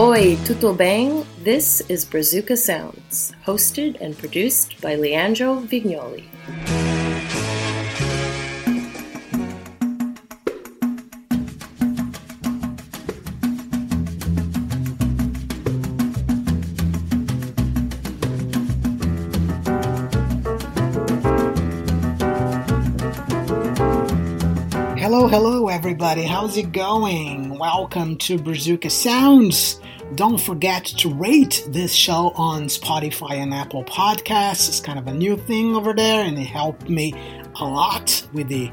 Oi, tudo bem? This is Brazuca Sounds, hosted and produced by Leandro Vignoli. Everybody. How's it going? Welcome to Brazuca Sounds. Don't forget to rate this show on Spotify and Apple Podcasts. It's kind of a new thing over there, and it helped me a lot with the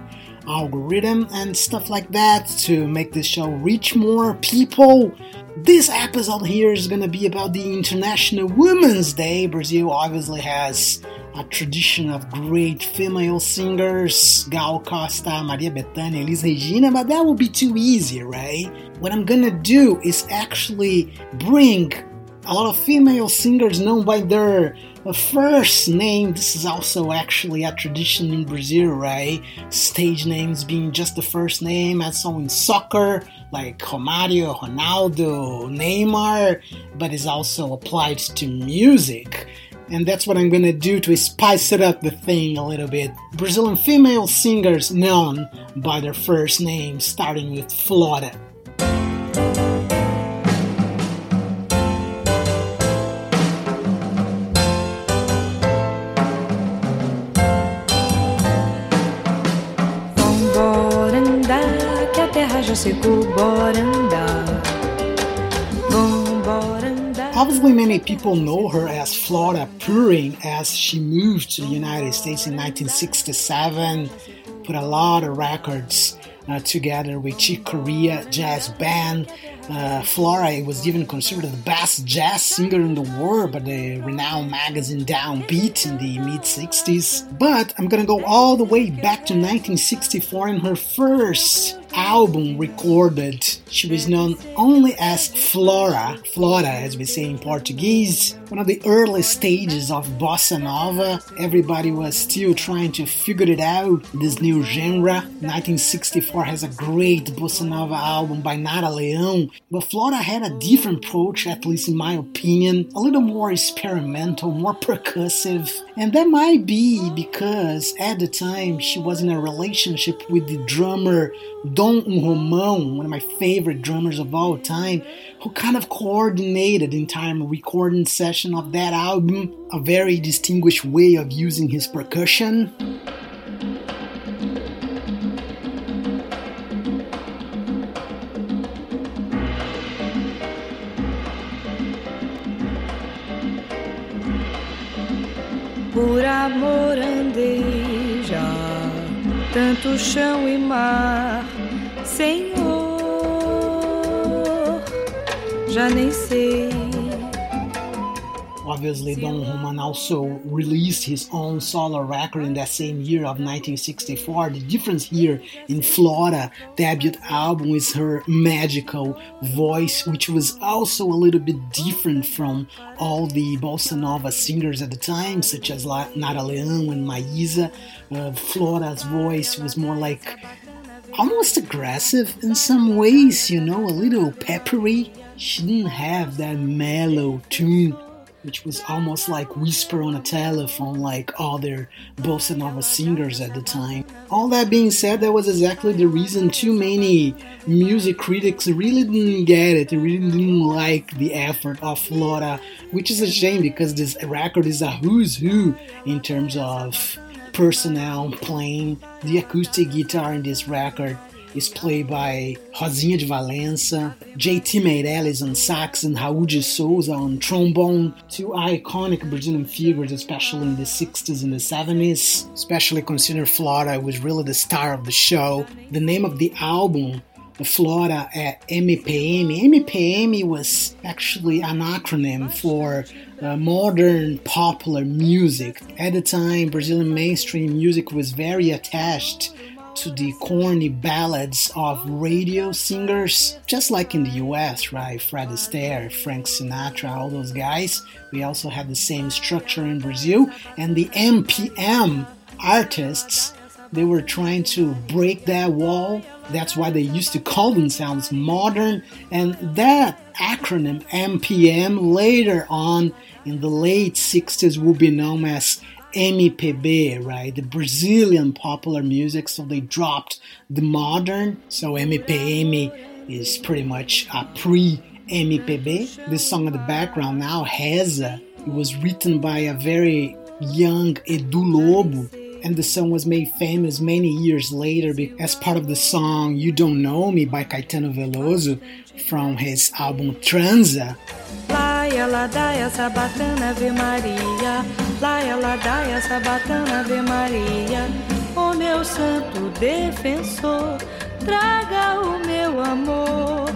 algorithm and stuff like that to make this show reach more people. This episode here is going to be about the International Women's Day. Brazil obviously has a tradition of great female singers, Gal Costa, Maria Bethânia, Elis Regina, but that would be too easy, right? What I'm gonna do is actually bring a lot of female singers known by their first name. This is also actually a tradition in Brazil, right? Stage names being just the first name, as so in soccer, like Romario, Ronaldo, Neymar, but is also applied to music and that's what I'm gonna do to spice it up the thing a little bit. Brazilian female singers known by their first name, starting with Flora. Vambora andar, que a terra já secou, Obviously, many people know her as Flora Purim as she moved to the United States in 1967, put a lot of records uh, together with Chick Corea Jazz Band. Uh, Flora was even considered the best jazz singer in the world by the renowned magazine Downbeat in the mid 60s. But I'm gonna go all the way back to 1964 and her first album recorded. She was known only as Flora, Flora as we say in Portuguese. One of the early stages of bossa nova. Everybody was still trying to figure it out, this new genre. 1964 has a great bossa nova album by Nara Leão, but Flora had a different approach, at least in my opinion, a little more experimental, more percussive, and that might be because at the time she was in a relationship with the drummer Dom Romão, one of my favorite drummers of all time, who kind of coordinated the entire recording session of that album, a very distinguished way of using his percussion. Por amor andei já, tanto chão e mar, Senhor, já nem sei. Obviously, Dom Romão also released his own solo record in that same year of 1964. The difference here in Flora debut album is her magical voice, which was also a little bit different from all the bossa nova singers at the time, such as La- Nara Leão and Maísa. Uh, Flora's voice was more like almost aggressive in some ways, you know, a little peppery. She didn't have that mellow tune which was almost like whisper on a telephone like other bossa nova singers at the time. All that being said, that was exactly the reason too many music critics really didn't get it, they really didn't like the effort of Flora, which is a shame because this record is a who's who in terms of personnel playing. The acoustic guitar in this record is played by Rosinha de Valença, JT Meirelles on sax, and Raul de Souza on trombone. Two iconic Brazilian figures, especially in the 60s and the 70s. Especially consider Flora was really the star of the show. The name of the album Flora at MPM. MPM was actually an acronym for uh, modern popular music. At the time, Brazilian mainstream music was very attached to the corny ballads of radio singers, just like in the US, right? Fred Astaire, Frank Sinatra, all those guys. We also had the same structure in Brazil, and the MPM artists they were trying to break that wall That's why they used to call themselves modern. And that acronym MPM later on in the late 60s would be known as MPB, right? The Brazilian popular music. So they dropped the modern. So MPM is pretty much a pre MPB. This song in the background now, Reza, it was written by a very young Edu Lobo and the song was made famous many years later as part of the song You Don't Know Me by Caetano Veloso from his album Transa. Dá essa bacana Ave Maria, dá essa bacana Ave Maria, o meu santo defensor, traga o meu amor.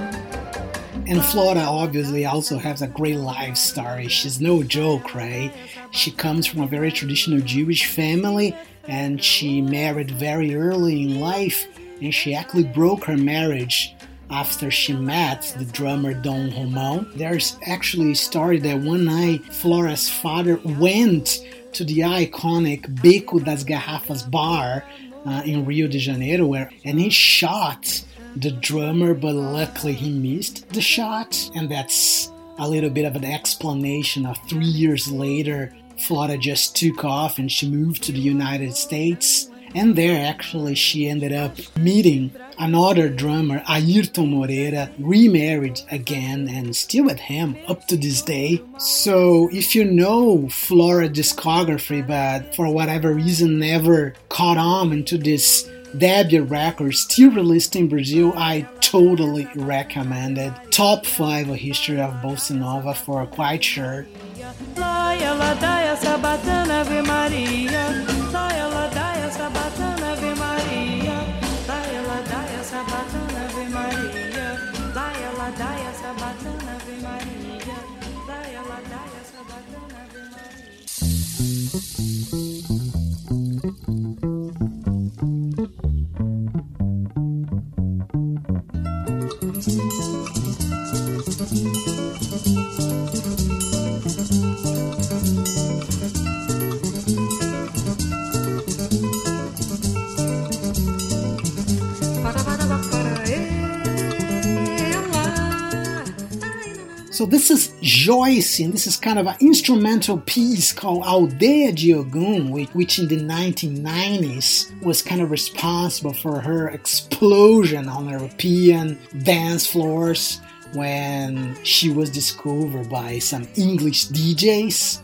And Flora obviously also has a great life story. She's no joke, right? She comes from a very traditional Jewish family and she married very early in life and she actually broke her marriage after she met the drummer Dom Romão. There's actually a story that one night Flora's father went to the iconic Beco das Garrafas bar uh, in Rio de Janeiro where and he shot the drummer but luckily he missed the shot and that's a little bit of an explanation of three years later Flora just took off and she moved to the United States. And there, actually, she ended up meeting another drummer, Airto Moreira, remarried again and still with him up to this day. So, if you know Flora discography, but for whatever reason never caught on into this debut record still released in Brazil, I totally recommend it. Top 5 a history of Bossa Nova for quite sure. So this is Joyce, and this is kind of an instrumental piece called Aldeia de Ogum, which in the 1990s was kind of responsible for her explosion on European dance floors when she was discovered by some English DJs.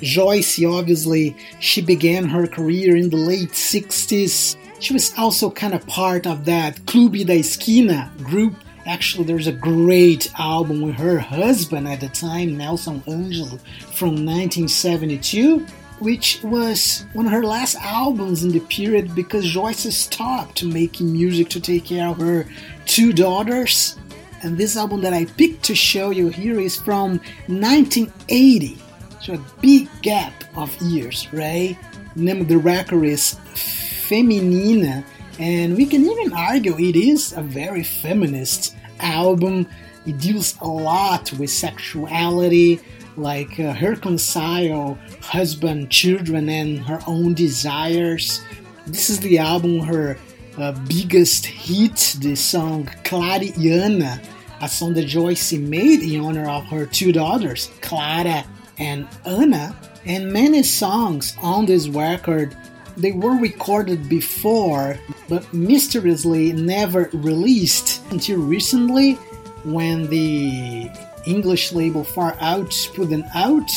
Joyce, obviously, she began her career in the late 60s. She was also kind of part of that Clube da Esquina group Actually, there's a great album with her husband at the time, Nelson Angelo, from 1972, which was one of her last albums in the period because Joyce stopped making music to take care of her two daughters. And this album that I picked to show you here is from 1980. So a big gap of years, right? The name of the record is Feminina, and we can even argue it is a very feminist album. It deals a lot with sexuality, like uh, her reconcile husband, children, and her own desires. This is the album, her uh, biggest hit, the song Clariana, a song that Joyce made in honor of her two daughters, Clara and Ana. And many songs on this record they were recorded before, but mysteriously never released until recently when the English label Far Out put them out.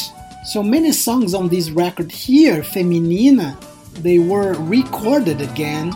So many songs on this record here, Feminina, they were recorded again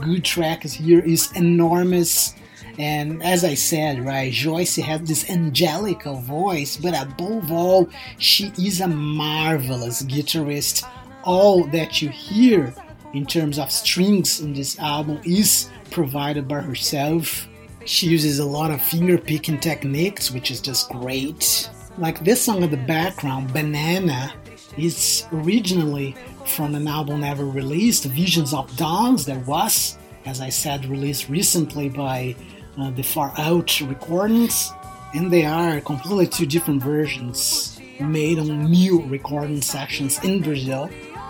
good tracks here is enormous. And as I said, right, Joyce has this angelical voice, but above all, she is a marvelous guitarist. All that you hear in terms of strings in this album is provided by herself. She uses a lot of finger picking techniques, which is just great. Like this song in the background, Banana, is originally from an album never released, Visions of Dawns, that was, as I said, released recently by uh, the Far Out Recordings. And they are completely two different versions made on new recording sessions in Brazil.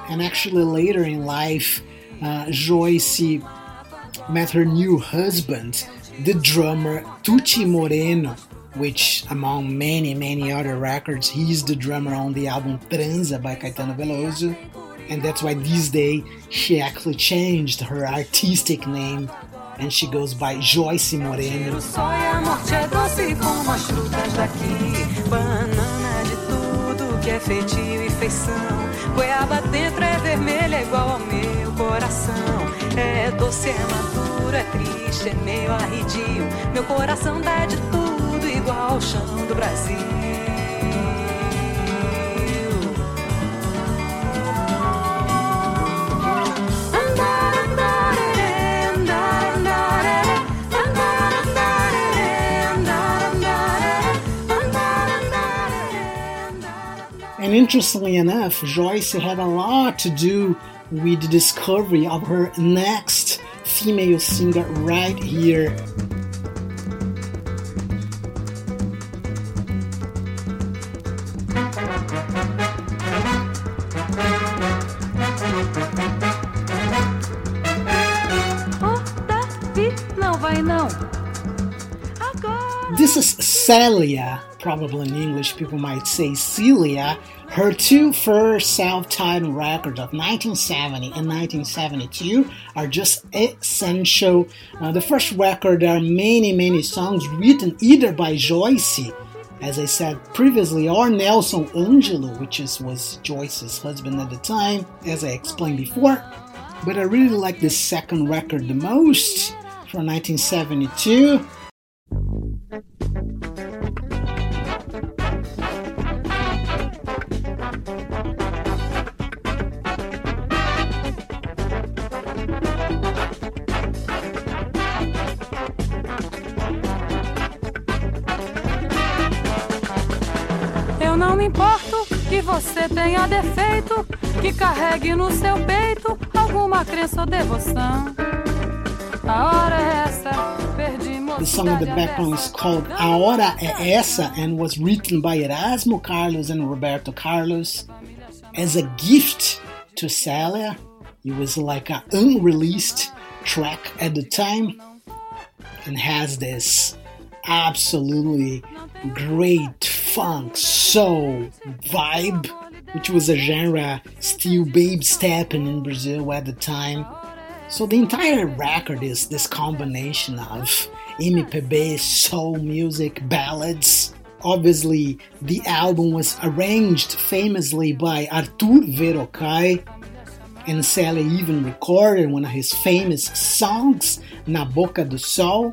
And actually, later in life, uh, Joyce met her new husband, the drummer Tutty Moreno, which among many, many other records, he's the drummer on the album Transa by Caetano Veloso. And that's why these days she actually changed her artistic name and she goes by Joyce Moreno. O sol e a morte é doce como as frutas daqui. Banana de tudo que é feitio e feição. Goiaba dentro é vermelha igual ao meu coração. É doce, é maduro, é triste, é meio arredio. Meu coração dá de tudo igual ao chão do Brasil. And interestingly enough, Joyce had a lot to do with the discovery of her next female singer right here. Oh, Davi, não vai não. Agora. This is Celia, probably in English people might say Celia. Her two first self-titled records of 1970 and 1972 are just essential. Uh, the first record, there are many, many songs written either by Joyce, as I said previously, or Nelson Angelo, which is, was Joyce's husband at the time, as I explained before. But I really like this second record the most from 1972. Você tenha defeito, que carregue no seu peito alguma crença ou devoção. A hora é essa, perdi The song in the background is called A Hora é Essa and was written by Erasmo Carlos and Roberto Carlos as a gift to Celia. It was like an unreleased track at the time and has this absolutely great funk soul vibe, which was a genre still babe stepping in Brazil at the time. So the entire record is this combination of MPB, soul music, ballads. Obviously, the album was arranged famously by Arthur Verocai, and Celia even recorded one of his famous songs, Na Boca do Sol.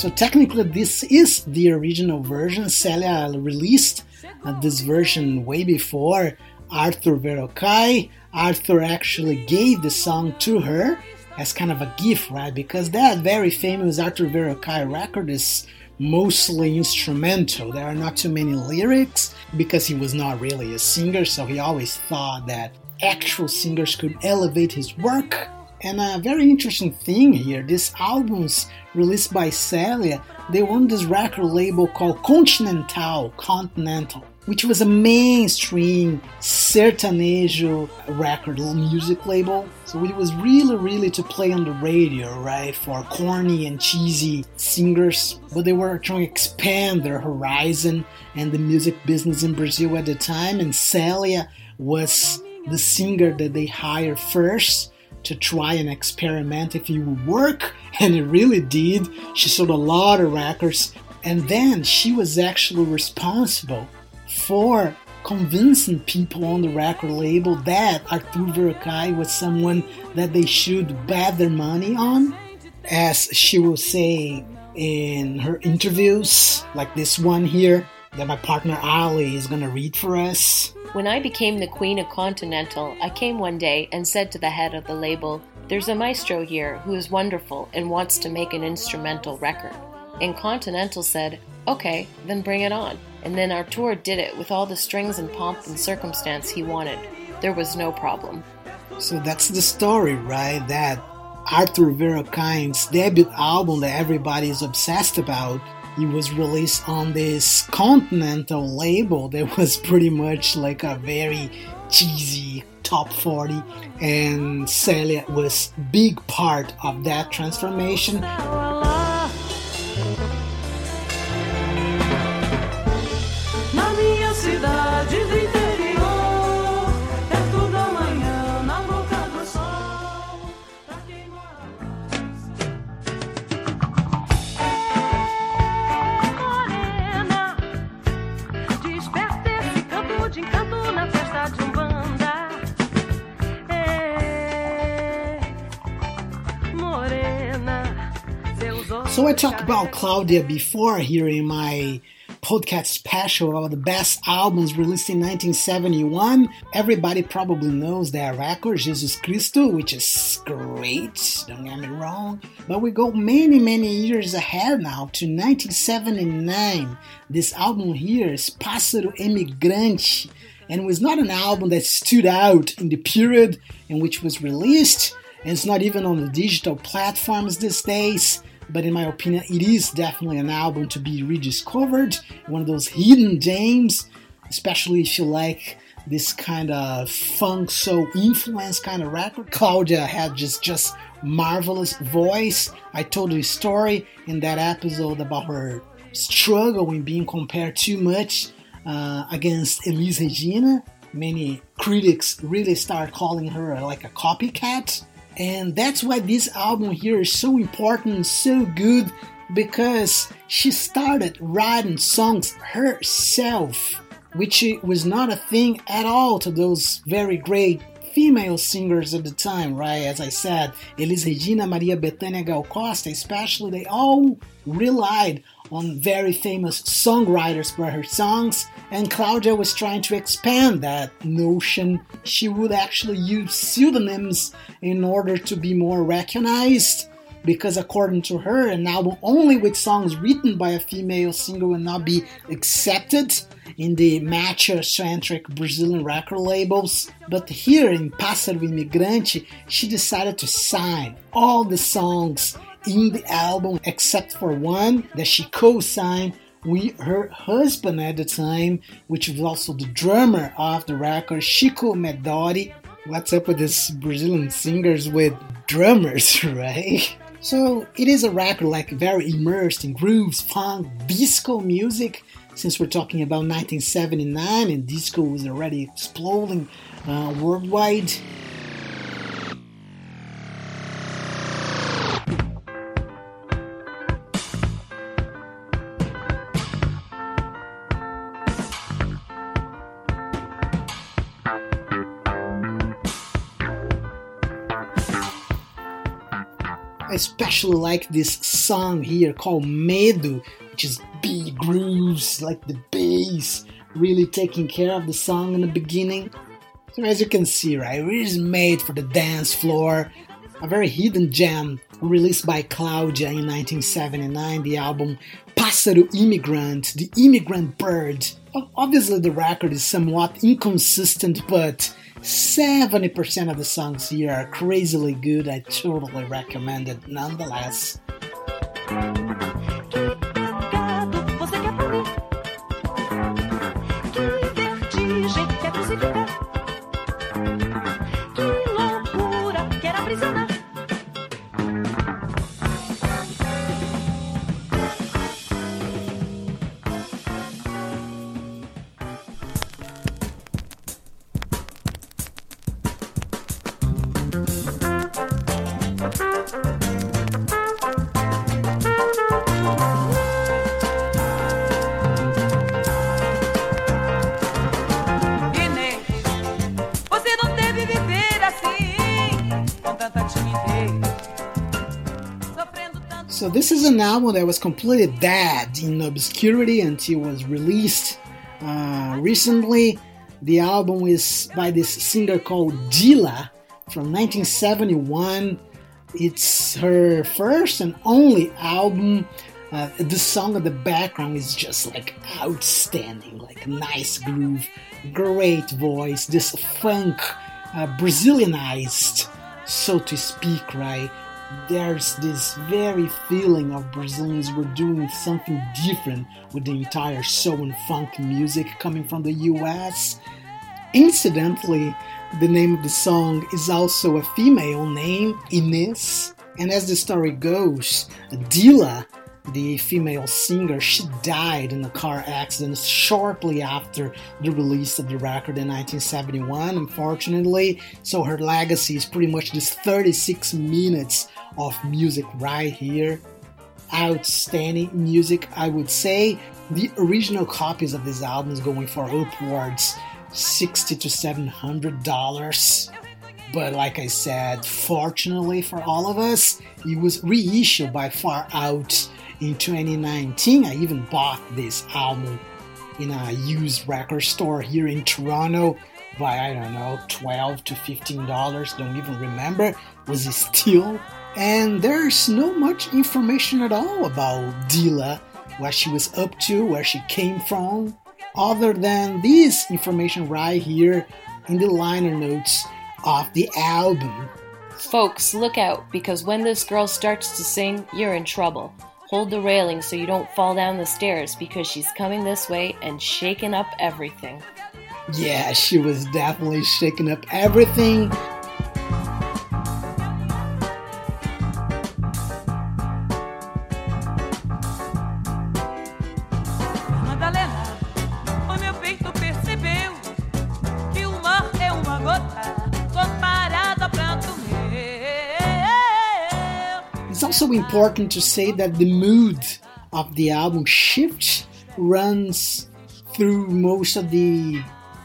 So technically, this is the original version. Celia released uh, this version way before Arthur Verocai. Arthur actually gave the song to her as kind of a gift, right? Because that very famous Arthur Verocai record is mostly instrumental. There are not too many lyrics because he was not really a singer, so he always thought that actual singers could elevate his work. And a very interesting thing here, these albums released by Celia, they were on this record label called Continental, Continental, which was a mainstream sertanejo record music label. So it was really, really to play on the radio, right, for corny and cheesy singers. But they were trying to expand their horizon and the music business in Brazil at the time. And Celia was the singer that they hired first to try and experiment if it would work, and it really did. She sold a lot of records, and then she was actually responsible for convincing people on the record label that Arthur Verocai was someone that they should bet their money on. As she will say in her interviews, like this one here, that my partner Ali is gonna read for us. When I became the queen of Continental, I came one day and said to the head of the label, There's a maestro here who is wonderful and wants to make an instrumental record. And Continental said, Okay, then bring it on. And then Artur did it with all the strings and pomp and circumstance he wanted. There was no problem. So that's the story, right? That Arthur Verocai's debut album that everybody is obsessed about, it was released on this Continental label that was pretty much like a very cheesy top 40 and Celia was big part of that transformation. So I talked about Claudia before here in my podcast special about the best albums released in 1971. Everybody probably knows that record, Jesus Cristo, which is great, don't get me wrong. But we go many, many years ahead now to 1979. This album here is Pássaro Emigrante, and it was not an album that stood out in the period in which it was released, and it's not even on the digital platforms these days but in my opinion, it is definitely an album to be rediscovered. One of those hidden gems, especially if you like this kind of funk soul influence kind of record. Claudia had just just marvelous voice. I told a story in that episode about her struggle in being compared too much uh, against Elis Regina. Many critics really start calling her like a copycat. And that's why this album here is so important, so good, because she started writing songs herself, which was not a thing at all to those very great female singers at the time, right? As I said, Elis Regina, Maria Bethânia Gal Costa, especially, they all relied on very famous songwriters for her songs, and Claudia was trying to expand that notion. She would actually use pseudonyms in order to be more recognized, because according to her, an album only with songs written by a female singer will not be accepted in the macho-centric Brazilian record labels. But here in Pássaro Emigrante, she decided to sign all the songs in the album except for one that she co-signed with her husband at the time, which was also the drummer of the record, Chico Medori. What's up with these Brazilian singers with drummers, right? So it is a record like very immersed in grooves, funk, disco music. Since we're talking about 1979 and disco was already exploding uh, worldwide. Especially like this song here called Medo, which is big grooves, like the bass, really taking care of the song in the beginning. So as you can see, right, it is made for the dance floor. A very hidden gem released by Claudia in 1979, the album Pássaro Emigrante, the immigrant bird. Obviously, the record is somewhat inconsistent, but 70% of the songs here are crazily good. I totally recommend it nonetheless. This is an album that was completely dead in obscurity until it was released uh, recently. The album is by this singer called Dila from 1971. It's her first and only album. Uh, the song in the background is just like outstanding, like nice groove, great voice, this funk, uh, Brazilianized, so to speak, right? There's this very feeling of Brazilians were doing something different with the entire soul and funk music coming from the US. Incidentally, the name of the song is also a female name, Ines. And as the story goes, Dila, the female singer, she died in a car accident shortly after the release of the record in 1971, unfortunately. So her legacy is pretty much this 36 minutes of music right here. Outstanding music, I would say. The original copies of this album is going for upwards 60 to 700 dollars but like i said fortunately for all of us it was reissued by far out in 2019 i even bought this album in a used record store here in toronto by i don't know 12 to 15 dollars don't even remember was it still and there's no much information at all about dila what she was up to where she came from other than this information right here in the liner notes of the album. Folks, look out, because when this girl starts to sing, you're in trouble. Hold the railing so you don't fall down the stairs because she's coming this way and shaking up everything. Yeah, she was definitely shaking up everything. Important to say that the mood of the album shifts, runs through most of the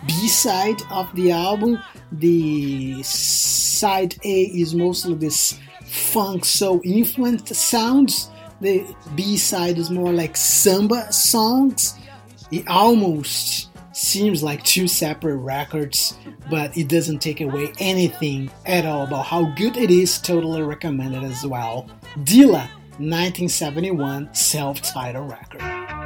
B side of the album. The side A is mostly this funk soul influenced sounds. The B side is more like samba songs. It almost seems like two separate records, but it doesn't take away anything at all about how good it is. Totally recommended as well. Dila, 1971 self titled record.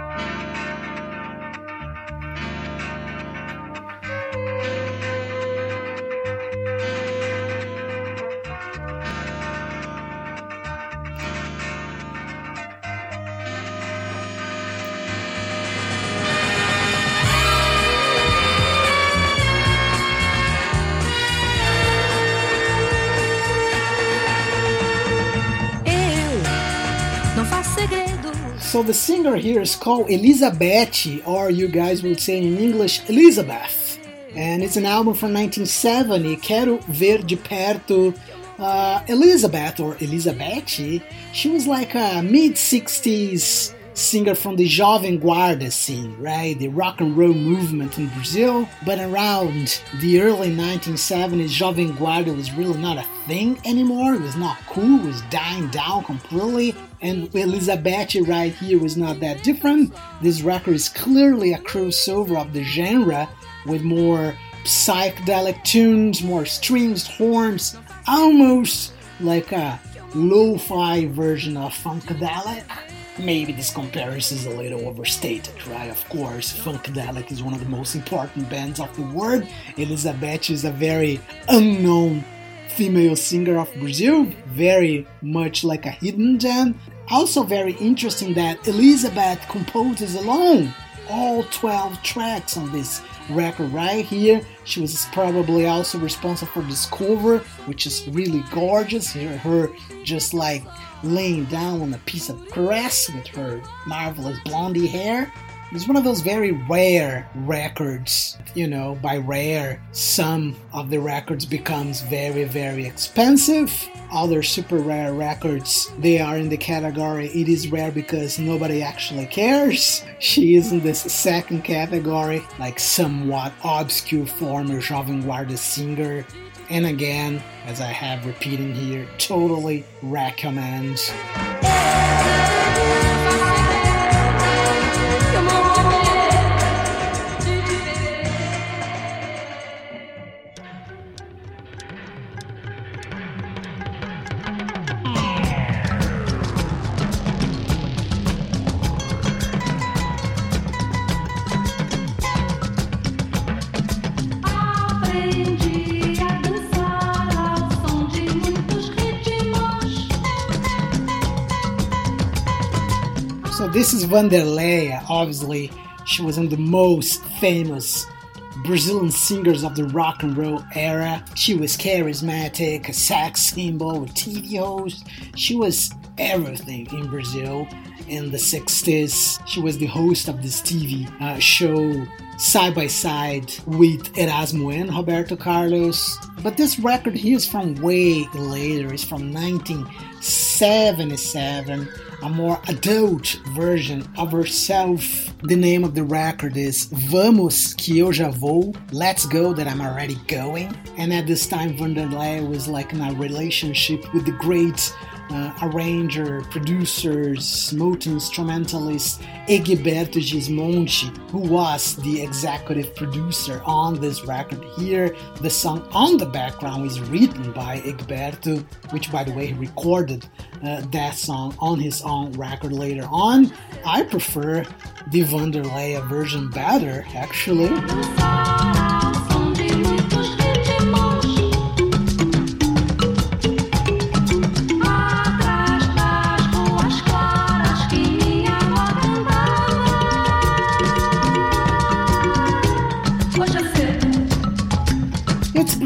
So the singer here is called Elizabeth, or you guys would say in English Elizabeth. And it's an album from 1970, Quero Ver de Perto. Uh, Elizabeth, or Elizabeth, she was like a mid 60s singer from the Jovem Guarda scene, right? The rock and roll movement in Brazil. But around the early 1970s, Jovem Guarda was really not a thing anymore. It was not cool, it was dying down completely. And Elizabeth right here was not that different. This record is clearly a crossover of the genre with more psychedelic tunes, more strings, horns, almost like a lo-fi version of funkadelic maybe this comparison is a little overstated, right? Of course, Funkadelic is one of the most important bands of the world. Elizabeth is a very unknown female singer of Brazil, very much like a hidden gem. Also, very interesting that Elizabeth composes alone all 12 tracks on this record right here. She was probably also responsible for this cover, which is really gorgeous. Here, her just like laying down on a piece of grass with her marvelous blondie hair. It's one of those very rare records. You know, by rare, some of the records becomes very, very expensive. Other super rare records, they are in the category it is rare because nobody actually cares. She is in this second category, like somewhat obscure former Jovem Guarda singer and again, as I have repeating here, totally recommend. This is Wanderlea. Obviously, she was one of the most famous Brazilian singers of the rock and roll era. She was charismatic, a sex symbol, a TV host. She was everything in Brazil in the 60s. She was the host of this TV uh, show side by side with Erasmo and Roberto Carlos. But this record here is from way later, it's from 1977 a more adult version of herself. The name of the record is Vamos que eu já vou, Let's Go that I'm already going. And at this time, Wanderlea was like in a relationship with the great uh, arranger, producers, multi-instrumentalist Egberto Gismonti, who was the executive producer on this record here. The song on the background is written by Egberto, which by the way he recorded uh, that song on his own record later on. I prefer the Wanderlea version better, actually.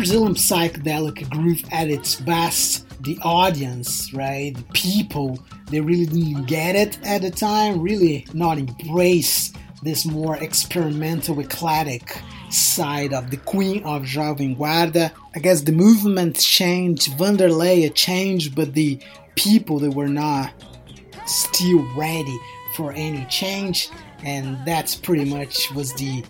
Brazilian psychedelic groove at its best. The audience, right? The people, they really didn't get it at the time, really not embrace this more experimental, eclectic side of the Queen of Jovem Guarda. I guess the movement changed, Wanderlea changed, but the people they were not still ready for any change, and that's pretty much was the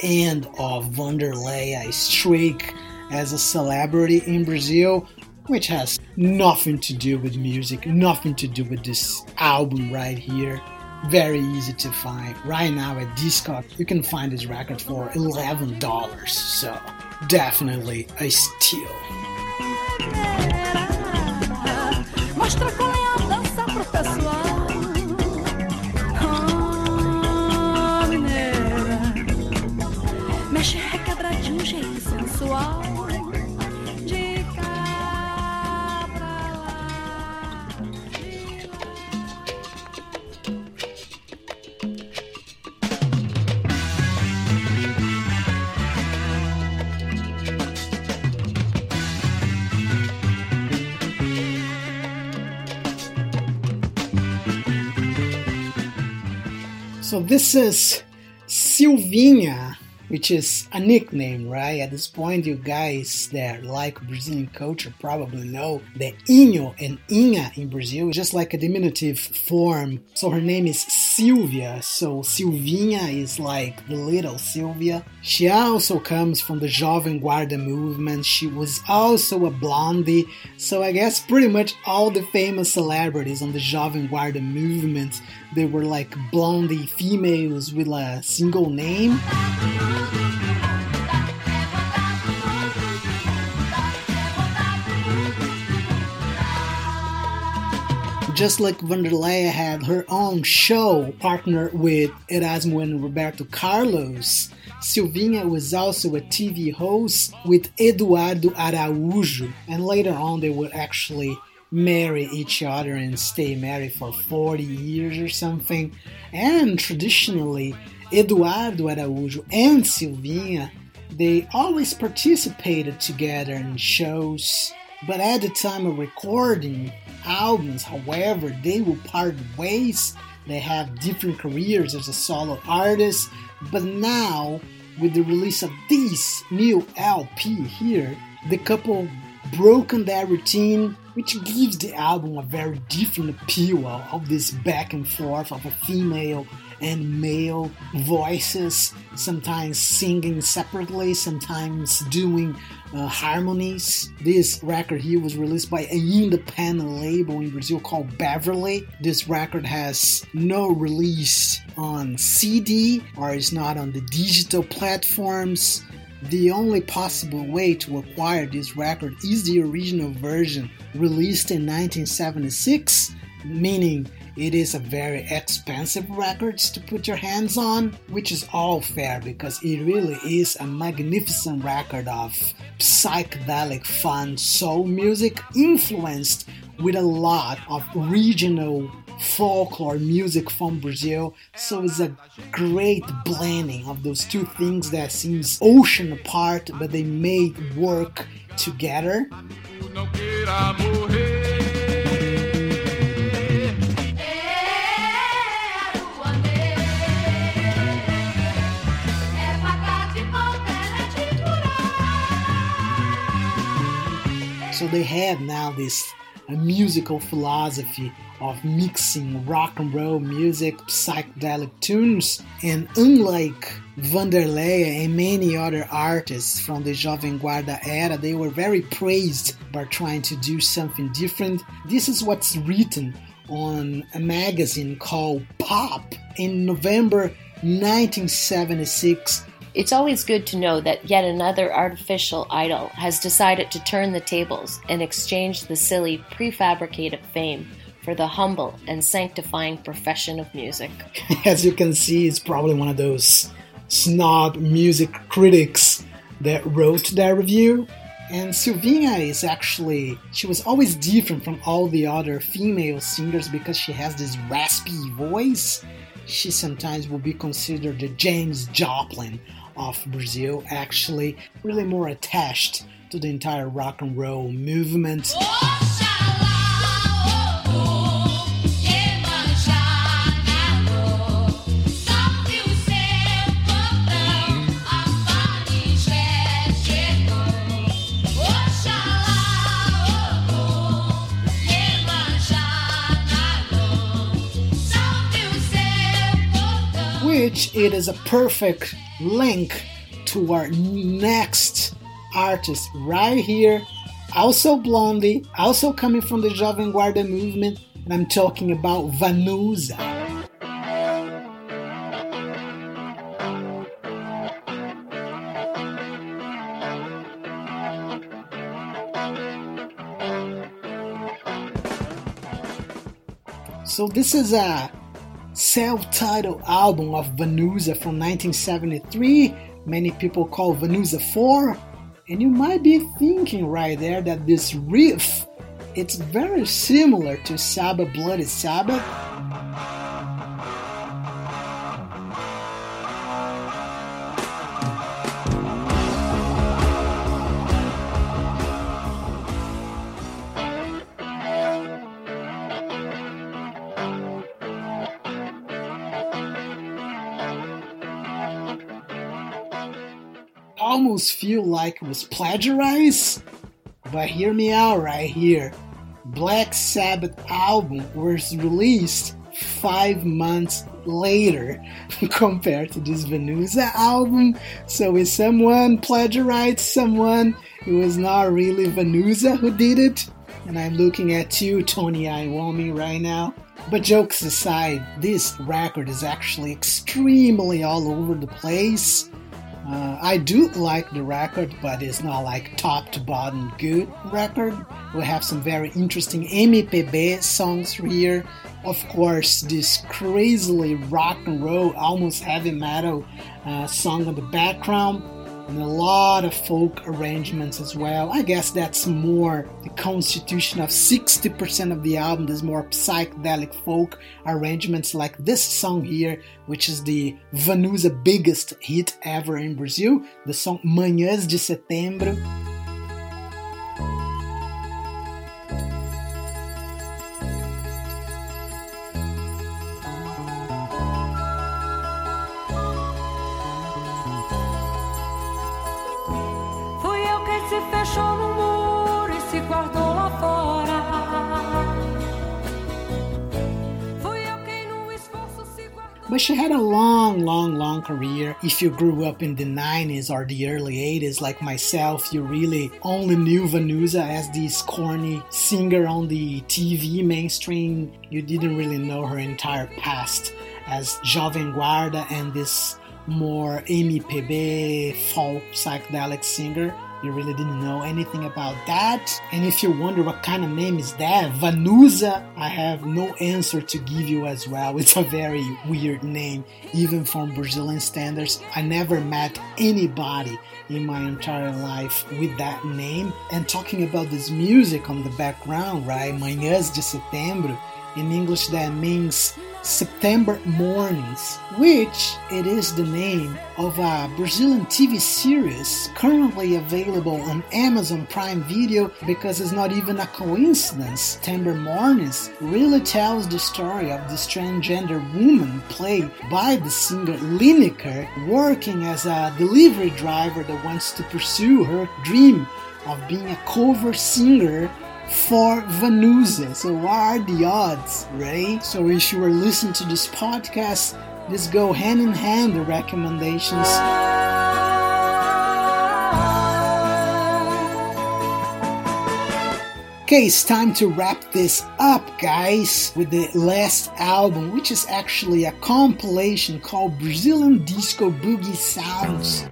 end of Wanderlea streak as a celebrity in Brazil, which has nothing to do with music, nothing to do with this album right here. Very easy to find. Right now at Discog, you can find this record for $11, so definitely a steal. So this is Silvinha which is a nickname, right? At this point, you guys that like Brazilian culture probably know that Inho and Inha in Brazil is just like a diminutive form. So her name is Silvia, so Silvinha is like the little Sylvia. She also comes from the Jovem Guarda movement. She was also a blondie, so I guess pretty much all the famous celebrities on the Jovem Guarda movement, they were like blondie females with a single name. just like Wanderlea had her own show partner with Erasmo and Roberto Carlos, Silvinha was also a TV host with Eduardo Araújo, and later on they would actually marry each other and stay married for 40 years or something. And traditionally, Eduardo Araújo and Silvinha, they always participated together in shows, but at the time of recording, albums. However, they will part ways. They have different careers as a solo artist. But now, with the release of this new LP here, the couple broken that routine, which gives the album a very different appeal of this back and forth of a female and male voices, sometimes singing separately, sometimes doing uh, harmonies. This record here was released by an independent label in Brazil called Beverly. This record has no release on CD or is not on the digital platforms. The only possible way to acquire this record is the original version released in 1976, meaning it is a very expensive record to put your hands on, which is all fair because it really is a magnificent record of psychedelic fun soul music influenced with a lot of regional folklore music from Brazil. So it's a great blending of those two things that seems ocean apart, but they made work together. So they have now this a musical philosophy of mixing rock and roll music, psychedelic tunes, and unlike Wanderlea and many other artists from the Jovem Guarda era, they were very praised by trying to do something different. This is what's written on a magazine called Pop in November 1976 it's always good to know that yet another artificial idol has decided to turn the tables and exchange the silly, prefabricated fame for the humble and sanctifying profession of music. As you can see, it's probably one of those snob music critics that wrote that review. And Silvinha is actually, she was always different from all the other female singers because she has this raspy voice. She sometimes will be considered the Janis Joplin of Brazil, actually really more attached to the entire rock and roll movement. It is a perfect link to our next artist right here. Also Blondie, also coming from the Jovem Guarda movement, and I'm talking about Vanusa. So this is a self-titled album of Vanusa from 1973. Many people call Vanusa 4. And you might be thinking right there that this riff it's very similar to Sabbath Bloody Sabbath almost feel like it was plagiarized, but hear me out right here. Black Sabbath album was released five months later compared to this Vanusa album. So if someone plagiarized someone? It was not really Vanusa who did it. And I'm looking at you, Tony Iommi, right now. But jokes aside, this record is actually extremely all over the place. Uh, I do like the record, but it's not like top to bottom good record. We have some very interesting MPB songs here. Of course, this crazily rock and roll, almost heavy metal uh, song in the background and a lot of folk arrangements as well. I guess that's more the constitution of 60% of the album is more psychedelic folk arrangements like this song here, which is the Vanusa biggest hit ever in Brazil, the song Manhãs de Setembro. But she had a long, long, long career. If you grew up in the 90s or the early 80s, like myself, you really only knew Vanusa as this corny singer on the TV mainstream. You didn't really know her entire past as Jovem Guarda and this more Amy MPB folk psychedelic singer you really didn't know anything about that. And if you wonder what kind of name is that, Vanusa, I have no answer to give you as well. It's a very weird name, even from Brazilian standards. I never met anybody in my entire life with that name. And talking about this music on the background, right? Manhãs de Setembro, in English that means September Mornings, which it is the name of a Brazilian TV series currently available on Amazon Prime Video because it's not even a coincidence. September Mornings really tells the story of this transgender woman played by the singer Liniker working as a delivery driver that wants to pursue her dream of being a cover singer for Vanusa. So, what are the odds, right? So, if you are listening to this podcast, let's go hand in hand the recommendations. Okay, it's time to wrap this up, guys, with the last album, which is actually a compilation called Brazilian Disco Boogie Sounds.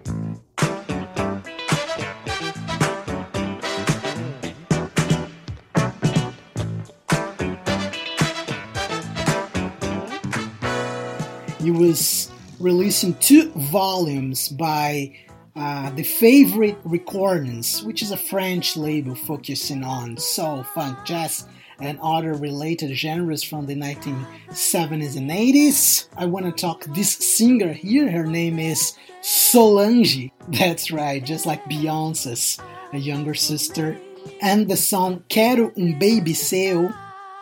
Was releasing two volumes by uh, the Favorite Recordings, which is a French label focusing on soul, funk, jazz, and other related genres from the 1970s and 80s. I want to talk this singer here. Her name is Solange. That's right, just like Beyonce's a younger sister. And the song Quero um Baby Seu.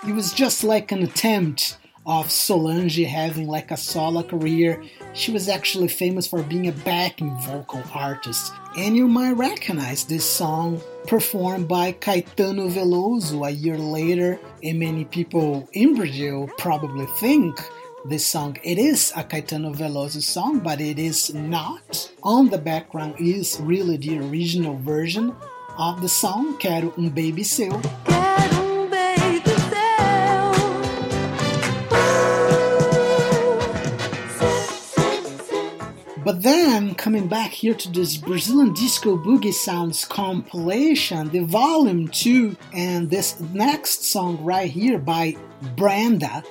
It was just like an attempt of Solange having like a solo career. She was actually famous for being a backing vocal artist. And you might recognize this song performed by Caetano Veloso a year later. And many people in Brazil probably think this song it is a Caetano Veloso song, but it is not. On the background is really the original version of the song Quero um Baby Seu. Then, coming back here to this Brazilian Disco Boogie Sounds compilation, the volume 2, and this next song right here by Brenda.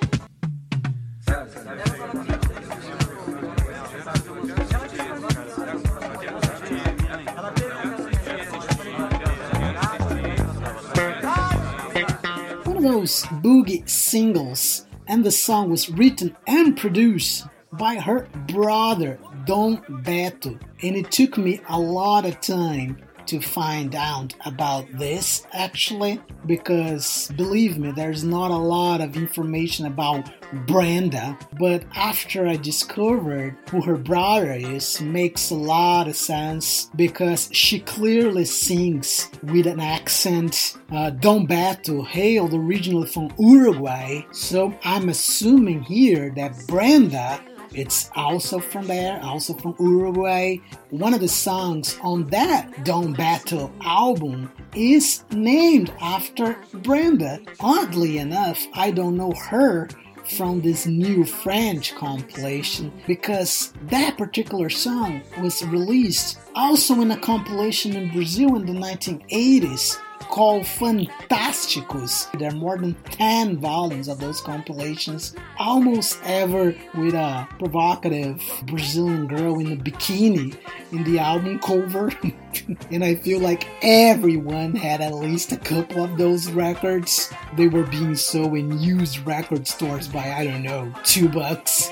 One of those boogie singles, and the song was written and produced by her brother Dom Beto, and it took me a lot of time to find out about this actually because believe me there's not a lot of information about Brenda but after I discovered who her brother is makes a lot of sense because she clearly sings with an accent. Uh, Dom Beto hailed originally from Uruguay so I'm assuming here that Brenda it's also from there, also from Uruguay. One of the songs on that Dom Beto album is named after Brenda. Oddly enough, I don't know her from this new French compilation because that particular song was released also in a compilation in Brazil in the 1980s called Fantásticos. There are more than 10 volumes of those compilations, almost ever with a provocative Brazilian girl in a bikini in the album cover. and I feel like everyone had at least a couple of those records. They were being sold in used record stores by, I don't know, two bucks.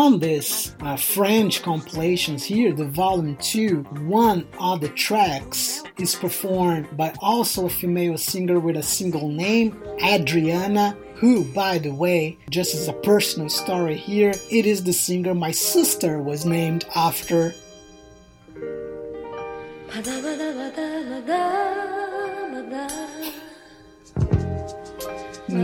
On this uh, French compilations here, the volume 2, one of the tracks is performed by also a female singer with a single name, Adriana, who, by the way, just as a personal story here, it is the singer my sister was named after.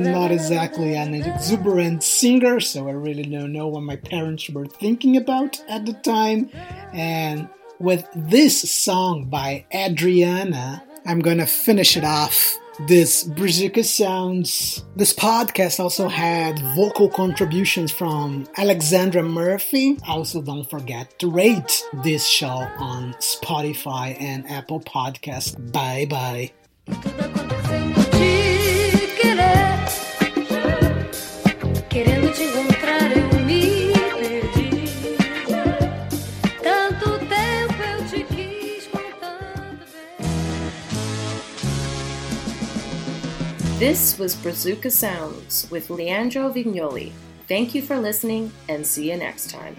Not exactly an exuberant singer, so I really don't know what my parents were thinking about at the time. And with this song by Adriana, I'm gonna finish it off. This Brazuca Sounds. This podcast also had vocal contributions from Alexandra Murphy. Also, don't forget to rate this show on Spotify and Apple Podcast. Bye bye. This was Brazuca Sounds with Leandro Vignoli. Thank you for listening and see you next time.